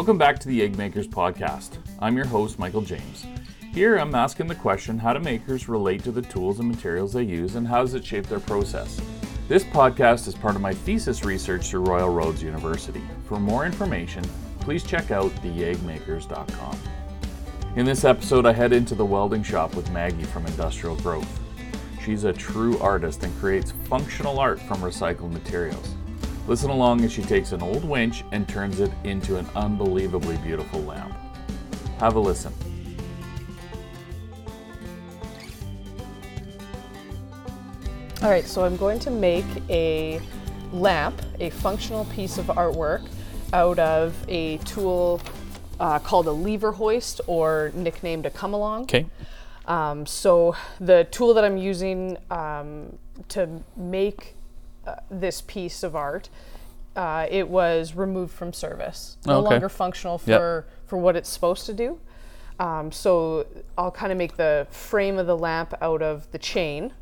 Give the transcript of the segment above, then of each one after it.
Welcome back to the YEG Makers Podcast. I'm your host, Michael James. Here I'm asking the question how do makers relate to the tools and materials they use and how does it shape their process? This podcast is part of my thesis research through Royal Roads University. For more information, please check out theyegmakers.com. In this episode, I head into the welding shop with Maggie from Industrial Growth. She's a true artist and creates functional art from recycled materials. Listen along as she takes an old winch and turns it into an unbelievably beautiful lamp. Have a listen. All right, so I'm going to make a lamp, a functional piece of artwork out of a tool uh, called a lever hoist or nicknamed a come along. Okay. Um, so the tool that I'm using um, to make uh, this piece of art, uh, it was removed from service, no Okay. longer functional for for what it's supposed to do. Um, so I'll kind of make the frame of the lamp out of the chain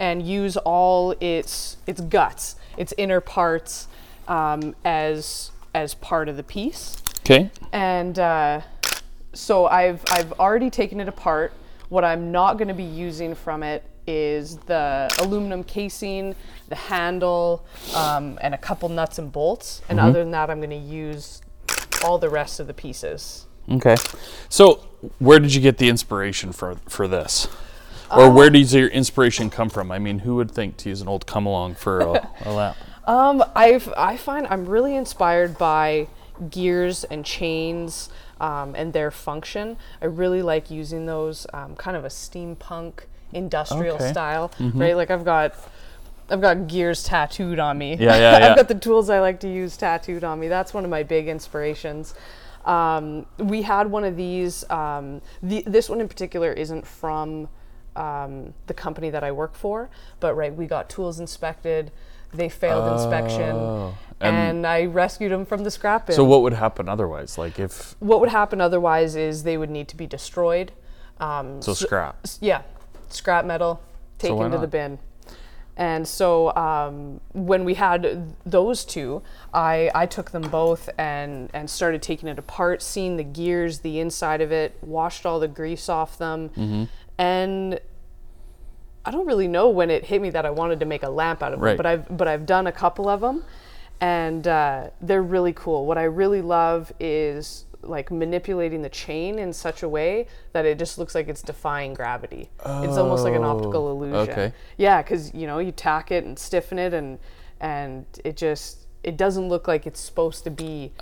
and use all its its guts, its inner parts um, as as part of the piece Okay. and uh, so I've I've already taken it apart. What I'm not going to be using from it is the aluminum casing, the handle, um, and a couple nuts and bolts. And other than that, I'm going to use all the rest of the pieces. Okay. So, where did you get the inspiration for for this? Or where does your inspiration come from? I mean, who would think to use an old come along for a, a lamp? Um, I've I find I'm really inspired by gears and chains um, and their function. I really like using those um, kind of a steampunk industrial Okay. style, right? Like I've got I've got gears tattooed on me. Yeah, yeah, yeah. I've got the tools I like to use tattooed on me. That's one of my big inspirations. Um, we had one of these. Um, the, this one in particular isn't from um, the company that I work for, but right, we got tools inspected. They failed inspection, Oh, and- and, I rescued them from the scrap bin. So, what would happen otherwise? Like, if what would happen otherwise is they would need to be destroyed. Um, so, scrap. yeah, scrap metal taken to the bin. And so um, when we had those two, I, I took them both and, and started taking it apart, seeing the gears, the inside of it, washed all the grease off them. Mm-hmm. And I don't really know when it hit me that I wanted to make a lamp out of Right. it, but I've but I've done a couple of them, and uh, they're really cool. What I really love is like manipulating the chain in such a way that it just looks like it's defying gravity. it's almost like an optical illusion. okay. Yeah, because you know you tack it and stiffen it, and and it just it doesn't look like it's supposed to be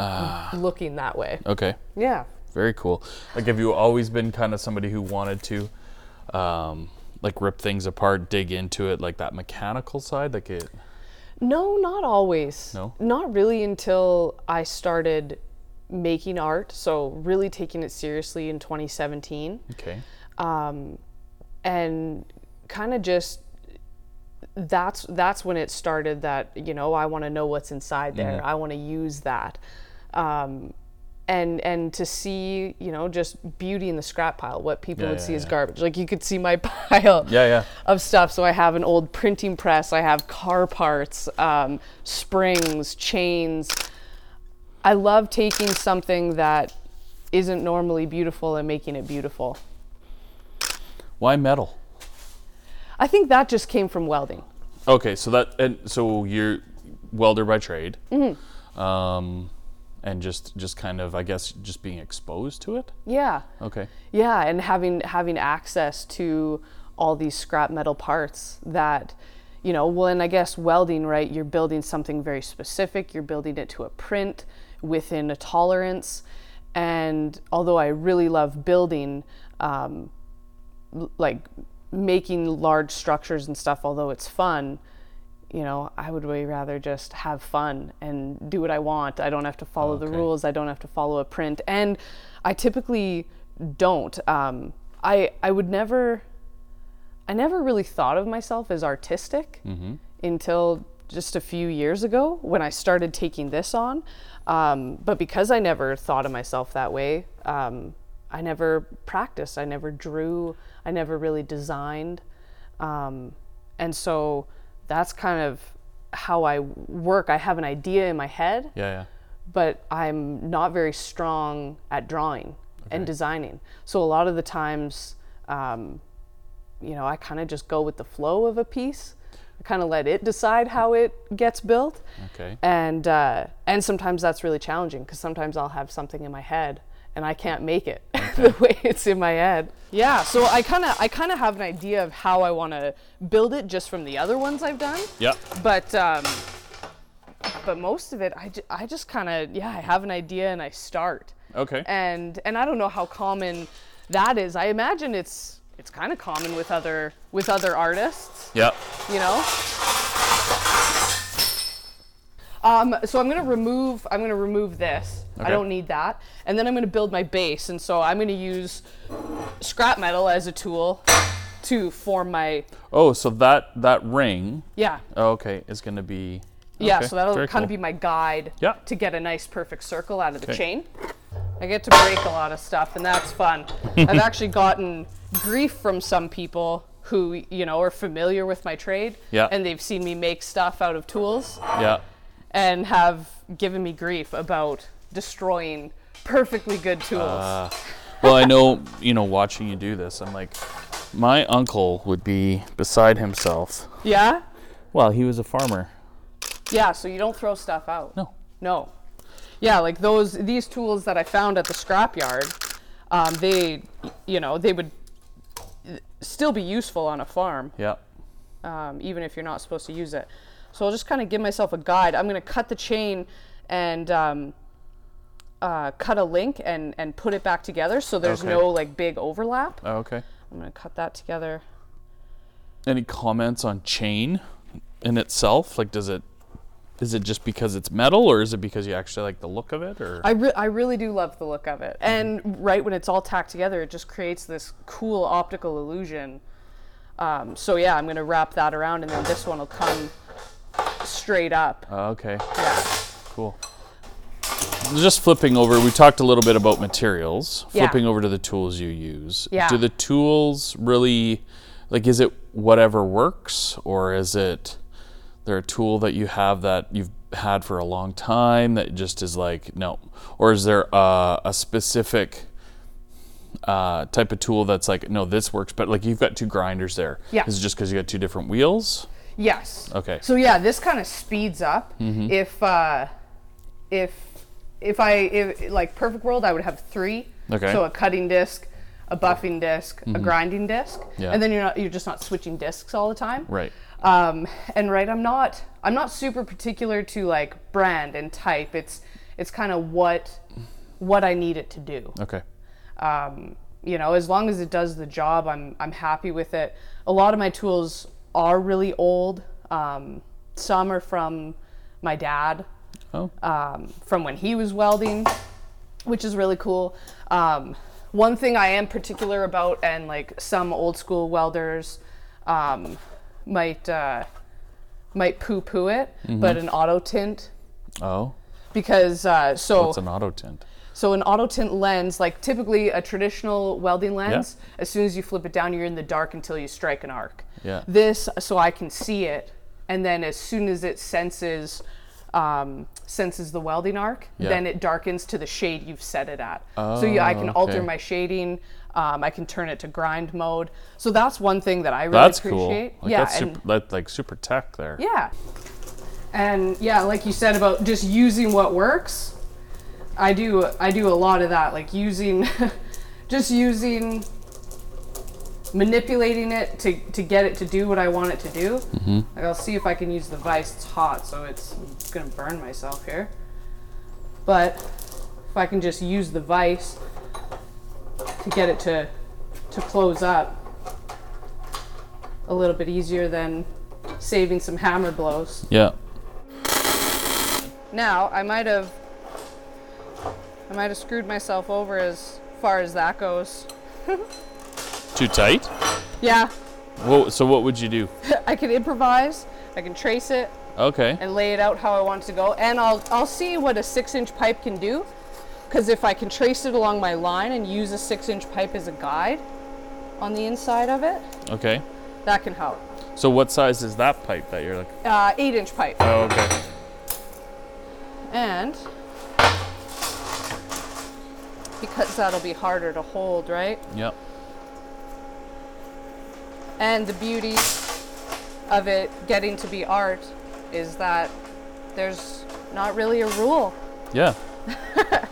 looking that way. Okay. Yeah. Very cool. Like, have you always been kind of somebody who wanted to, um, like, rip things apart, dig into it, like that mechanical side? Like, it. No, not always. No? Not really until I started making art. So, really taking it seriously in 2017. Okay. Um, and kind of just that's that's when it started that you know I want to know what's inside there. I want to use that. Um, and and to see you know just beauty in the scrap pile what people Yeah, would yeah, see as garbage like you could see my pile Yeah, yeah. of stuff. So I have an old printing press, I have car parts, um, springs, chains. I love taking something that isn't normally beautiful and making it beautiful. Why metal? I think that just came from welding. Okay, so that and so you're welder by trade, Mm-hmm. um, and just just kind of I guess just being exposed to it. Yeah. Okay. Yeah, and having having access to all these scrap metal parts that you know, well and I guess welding, right, you're building something very specific, you're building it to a print within a tolerance. And although I really love building um, like making large structures and stuff, although it's fun, you know, I would way rather just have fun and do what I want. I don't have to follow the rules. I don't have to follow a print. And I typically don't. Um, I I would never. I never really thought of myself as artistic until just a few years ago when I started taking this on. Um, but because I never thought of myself that way, um, I never practiced. I never drew. I never really designed. Um, and so that's kind of how I work. I have an idea in my head, Yeah, yeah. but I'm not very strong at drawing and designing. So a lot of the times, um, you know, I kind of just go with the flow of a piece. I kind of let it decide how it gets built Okay. and uh, and sometimes that's really challenging because sometimes I'll have something in my head and I can't make it the way it's in my head. Yeah, so I kind of I kind of have an idea of how I want to build it just from the other ones I've done, Yeah. but um, but most of it I just kind of yeah I have an idea and I start Okay. and and I don't know how common that is. I imagine it's it's kind of common with other with other artists Yeah. you know. Um, so I'm gonna remove I'm gonna remove this. Okay. I don't need that, and then I'm gonna build my base. And so I'm gonna use scrap metal as a tool to form my Oh, so that that ring, yeah okay, is going to be. yeah. okay, So that'll very kind of cool. be my guide Yeah. to get a nice perfect circle out of the Okay. chain. I get to break a lot of stuff, and that's fun. I've actually gotten grief from some people who you know are familiar with my trade, Yeah. and they've seen me make stuff out of tools. Yeah. and have given me grief about destroying perfectly good tools. Uh, Well, I know, you know, watching you do this, I'm like, my uncle would be beside himself. yeah? Well, he was a farmer. Yeah, so you don't throw stuff out. No. No. Yeah, like those these tools that I found at the scrapyard, um, they you know, they would still be useful on a farm, Yeah. um, even if you're not supposed to use it. So I'll just kind of give myself a guide. I'm gonna cut the chain and um, uh, cut a link and, and put it back together so there's Okay. no like big overlap. Oh, okay. I'm gonna cut that together. Any comments on chain in itself? Like, does it, is it just because it's metal or is it because you actually like the look of it or? I, re- I really do love the look of it. And right when it's all tacked together, it just creates this cool optical illusion. Um, so yeah, I'm gonna wrap that around, and then this one will come straight up. Oh, okay. Yeah. Cool. Just flipping over, we talked a little bit about materials. Yeah. Flipping over to the tools you use. Yeah. Do the tools really, like, is it whatever works, or is it there a tool that you have that you've had for a long time that just is like no, or is there a, a specific uh, type of tool that's like no, this works, but like you've got two grinders there. Yeah. Is it just because you got two different wheels? Yes. Okay. So yeah, this kind of speeds up. If uh, if if I if like perfect world, I would have three. Okay. So a cutting disc, a buffing disk a grinding disc, Yeah. and then you're not you're just not switching discs all the time. Right. Um, and right i'm not i'm not super particular to like brand and type it's it's kind of what what i need it to do Okay. um, you know as long as it does the job i'm i'm happy with it a lot of my tools are really old um, some are from my dad Oh. um, from when he was welding, which is really cool. Um, one thing I am particular about, and like some old school welders um, might uh, might poo poo it, but an auto tint Oh. because uh, so What's an auto tint? so an auto tint lens, like typically a traditional welding lens, as soon as you flip it down, you're in the dark until you strike an arc. Yeah. This, so I can see it, and then as soon as it senses um, senses the welding arc, Yeah. then it darkens to the shade you've set it at. Oh, so yeah, I can Oh, alter my shading. Um, I can turn it to grind mode. So that's one thing that I really That's cool. appreciate. Like yeah, that's and that, like super tech there. yeah. And yeah, like you said about just using what works, I do I do a lot of that, like using just using manipulating it to, to get it to do what I want it to do. Mm-hmm. Like I'll see if I can use the vise. It's hot, so it's, gonna burn myself here. But if I can just use the vise to get it to to close up a little bit easier than saving some hammer blows. Yeah. Now, I might have I might have screwed myself over as far as that goes. Too tight? Yeah, Whoa, so what would you do? I can improvise. I can trace it Okay. and lay it out how I want it to go, and I'll I'll see what a 6-inch pipe can do. Because if I can trace it along my line and use a 6-inch pipe as a guide on the inside of it, Okay. that can help. So what size is that pipe that you're like? Uh, 8-inch pipe. Oh, okay. And because that'll be harder to hold, right? Yep. And the beauty of it getting to be art is that there's not really a rule, Yeah.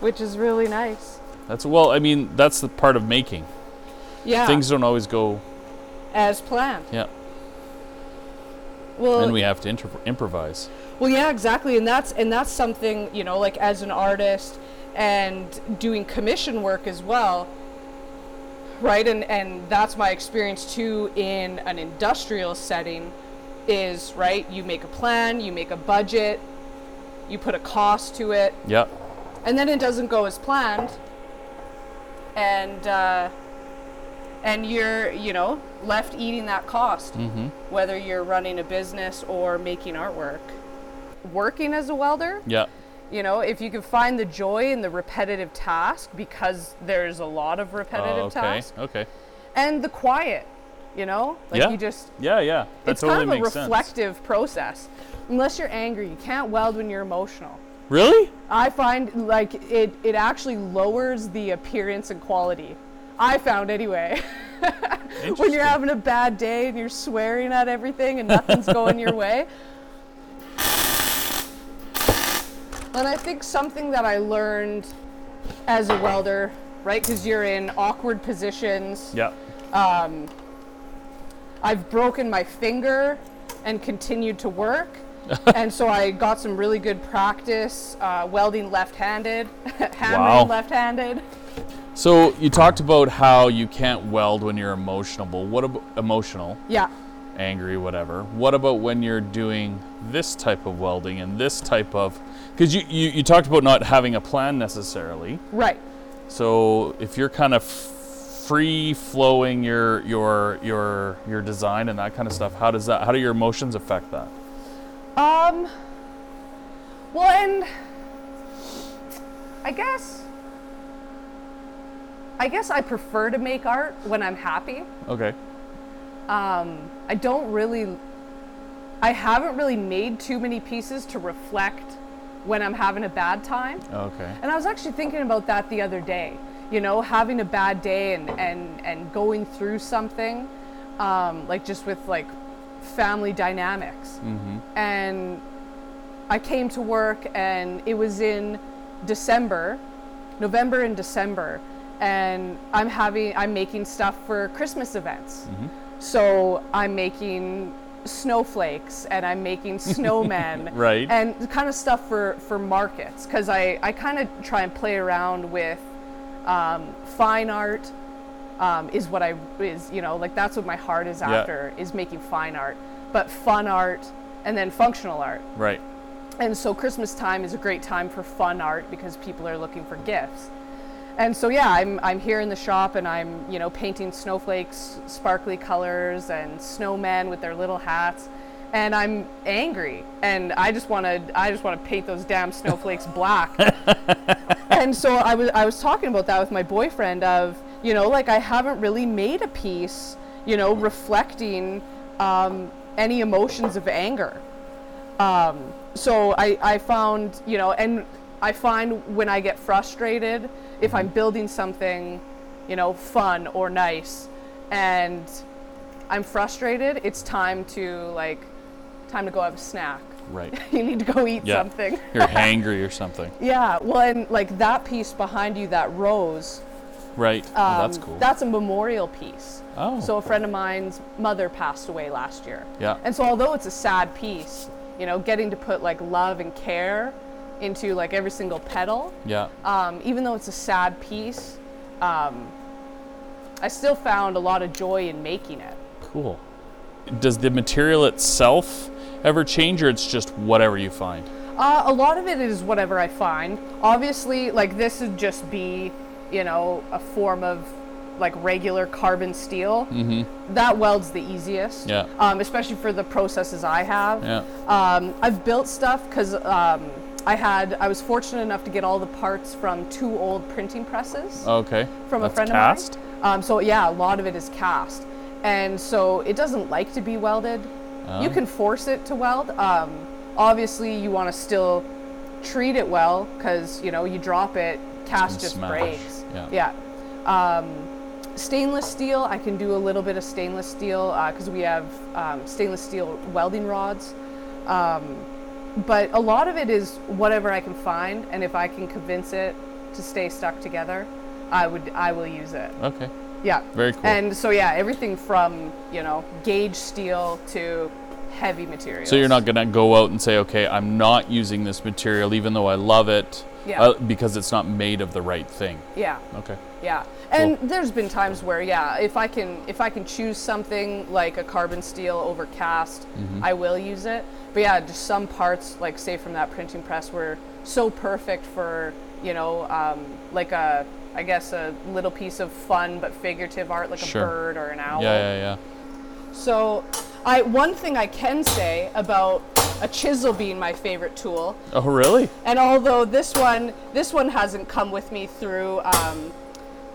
which is really nice. That's well. I mean, that's the part of making. Yeah, Things don't always go. as planned. Yeah. Well, and we have to improvise. Well, yeah, exactly, and that's and that's something you know, like as an artist and doing commission work as well, right? And and that's my experience too in an industrial setting, is right. You make a plan, you make a budget, you put a cost to it, Yeah. And then it doesn't go as planned, and uh, and you're you know left eating that cost Mm-hmm. whether you're running a business or making artwork. Working as a welder, Yeah. you know, if you can find the joy in the repetitive task because there's a lot of repetitive Oh, okay. tasks Okay. and the quiet, you know, like Yeah. you just Yeah. Yeah. That it's totally kind of a makes sense. reflective process. Unless you're angry, you can't weld when you're emotional. Really? I find like it it actually lowers the appearance and quality. I found anyway. when you're having a bad day and you're swearing at everything and nothing's going your way. And I think something that I learned as a welder, right? Because you're in awkward positions. Yeah. Um, I've broken my finger and continued to work. and so I got some really good practice uh, welding left-handed, hammering Wow. left-handed. So you talked about how you can't weld when you're emotional. What about emotional, Yeah. angry, whatever? What about when you're doing this type of welding and this type of? Because you, you you talked about not having a plan necessarily. Right. So if you're kind of free flowing your your your your design and that kind of stuff, how does that? How do your emotions affect that? Um. Well, and I guess I guess I prefer to make art when I'm happy. Okay. Um, I don't really. I haven't really made too many pieces to reflect when I'm having a bad time. Okay. And I was actually thinking about that the other day. You know, having a bad day and and and going through something, um, like just with like family dynamics. And I came to work, and it was in December, November and December, and I'm having I'm making stuff for Christmas events. So I'm making snowflakes and I'm making snowmen Right. and kind of stuff for for markets because I I kind of try and play around with um, fine art um, is what I is you know like that's what my heart is Yeah. after is making fine art but fun art and then functional art Right. and so Christmas time is a great time for fun art because people are looking for gifts. And so yeah, I'm I'm here in the shop and I'm, you know, painting snowflakes, sparkly colors and snowmen with their little hats. And I'm angry and I just want to I just want to paint those damn snowflakes black. and so I was I was talking about that with my boyfriend of, you know, like I haven't really made a piece, you know, reflecting um, any emotions of anger um, so I, I found you know and i find when i get frustrated if i'm building something you know fun or nice and i'm frustrated it's time to like time to go have a snack Right. you need to go eat Yeah. something You're hangry or something. yeah well and like that piece behind you that rose Right. oh, that's um, cool. that's a memorial piece Oh. so a friend of mine's mother passed away last year Yeah. and so although it's a sad piece you know getting to put like love and care into like every single petal yeah. um, even though it's a sad piece um, i still found a lot of joy in making it Cool. Does the material itself ever change, or it's just whatever you find? Uh, a lot of it is whatever I find. Obviously, like this would just be, you know, a form of like regular carbon steel. Mm-hmm. That welds the easiest. Yeah. Um, especially for the processes I have. Yeah. Um, I've built stuff because um, I had I was fortunate enough to get all the parts from two old printing presses Okay. from That's a friend cast? of mine. Um, so yeah, a lot of it is cast, and so it doesn't like to be welded. You Oh. can force it to weld. Um, obviously, you want to still treat it well because you know you drop it, cast just breaks. Yeah. Yeah. Um, stainless steel, I can do a little bit of stainless steel because we have um, stainless steel welding rods. Um, but a lot of it is whatever I can find, and if I can convince it to stay stuck together, I would I will use it. Okay. Yeah. Very cool. And so yeah, everything from you know gauge steel to heavy materials. So you're not gonna go out and say, okay, I'm not using this material, even though I love it, Yeah. uh, because it's not made of the right thing. Yeah. Okay. Yeah. And there's been times where yeah, if I can if I can choose something like a carbon steel over cast, Mm-hmm. I will use it. But yeah, just some parts like say from that printing press were so perfect for, you know, um, like a I guess a little piece of fun but figurative art like Sure. a bird or an owl. Yeah, yeah, yeah. So, I one thing I can say about a chisel being my favorite tool, Oh, really? and although this one this one hasn't come with me through um,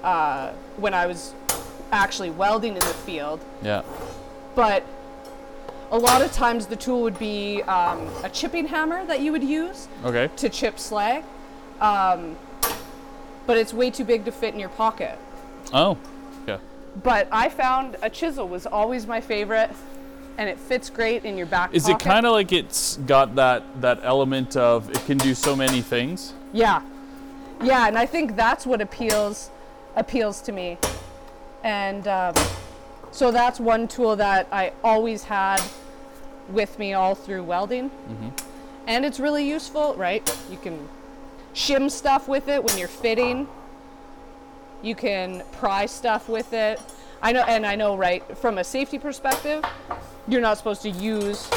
uh, when I was actually welding in the field, Yeah. but a lot of times the tool would be um, a chipping hammer that you would use Okay. to chip slag, um, but it's way too big to fit in your pocket. Oh. Yeah. But I found a chisel was always my favorite, and it fits great in your back Is it kind of like it's got that that element of it can do so many things? Yeah, yeah, and I think that's what appeals appeals to me, and um, so that's one tool that I always had with me all through welding, and it's really useful, right? You can shim stuff with it when you're fitting. You can pry stuff with it. I know, and I know, right, from a safety perspective, you're not supposed to use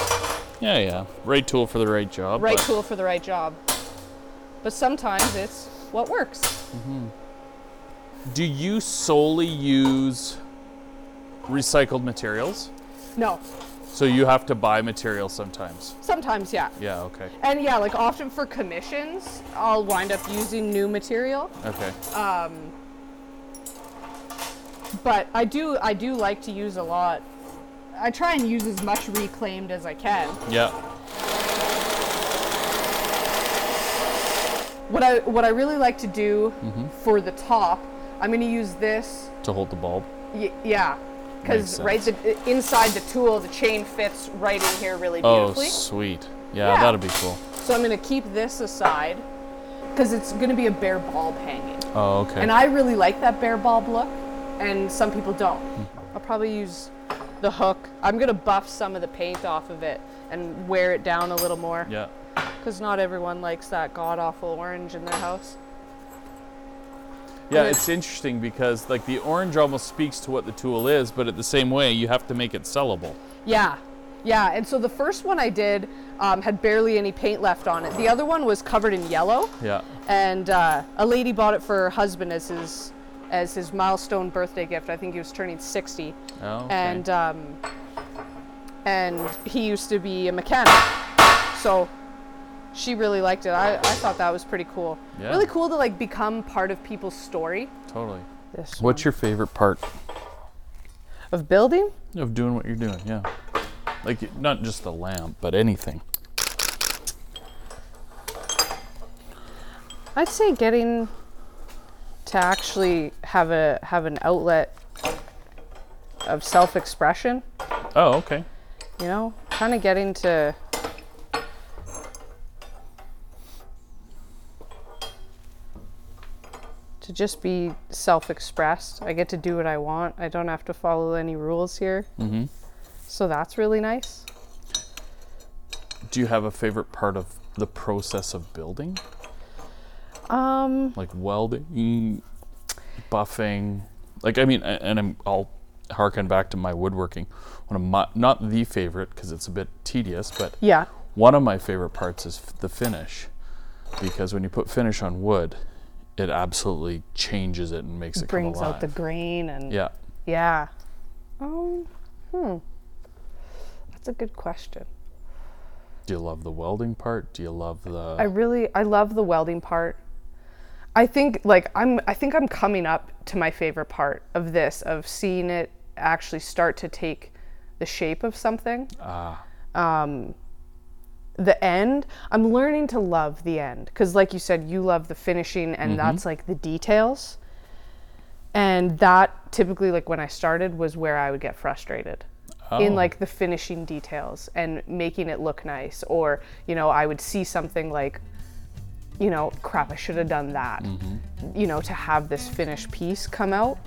Yeah, yeah. Right tool for the right job. right but- tool for the right job. But sometimes it's what works. Mm-hmm. Do you solely use recycled materials? No, So you have to buy materials sometimes. sometimes, yeah. Yeah, okay. And yeah, like often for commissions, I'll wind up using new material. Okay. Um, But I do, I do like to use a lot. I try and use as much reclaimed as I can. Yeah. What I, what I really like to do Mm-hmm. for the top, I'm going to use this. To hold the bulb. Y- yeah, because right, the, inside the tool, the chain fits right in here really beautifully. Oh, sweet. Yeah, Yeah. that'd be cool. So I'm going to keep this aside because it's going to be a bare bulb hanging. Oh, okay. And I really like that bare bulb look, and some people don't. I'll probably use the hook. I'm to buff some of the paint off of it and wear it down a little more yeah. because not everyone likes that god awful orange in their house. Yeah, it's interesting because like the orange almost speaks to what the tool is, but at the same way, you have to make it sellable. Yeah, yeah. And so the first one I did um, had barely any paint left on it. The other one was covered in yellow. Yeah. and uh, a lady bought it for her husband as his as his milestone birthday gift. I think he was turning 60, Oh, okay. and um, and he used to be a mechanic, so she really liked it. I, I thought that was pretty cool. Yeah. Really cool to like become part of people's story. totally. This What's your favorite part of building? of doing what you're doing? Yeah. Like not just the lamp, but anything. I'd say getting to actually have a have an outlet of self-expression. Oh, okay. you know, kind of getting to to just be self-expressed. I get to do what I want. I don't have to follow any rules here. Mm-hmm. So that's really nice. Do you have a favorite part of the process of building? Um, Like welding, buffing. Like I mean, and I'm I'll harken back to my woodworking. One of my not the favorite because it's a bit tedious, but yeah, One of my favorite parts is f- the finish, because when you put finish on wood, it absolutely changes it and makes it brings come alive. out the grain and yeah, yeah. Um, hmm. That's a good question. do you love the welding part? Do you love the? I really I love the welding part. I think like I'm I think I'm coming up to my favorite part of this of seeing it actually start to take the shape of something. Ah, Um the end, I'm learning to love the end because, like you said, you love the finishing, and that's like the details. And that typically, like when I started, was where I would get frustrated in Oh. like the finishing details and making it look nice. Or, you know, I would see something like, you know, crap, I should have done that, mm-hmm. you know, to have this finished piece come out.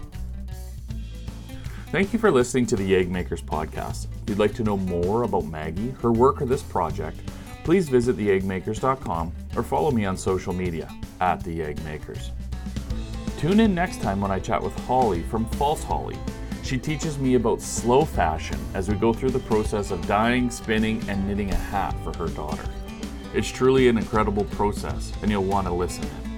Thank you for listening to the YEG Makers podcast. If you'd like to know more about Maggie, her work, or this project, please visit theyegmakers.com or follow me on social media at the YEG Makers. Tune in next time when I chat with Holly from False Holly. She teaches me about slow fashion as we go through the process of dyeing, spinning, and knitting a hat for her daughter. It's truly an incredible process, and you'll want to listen in.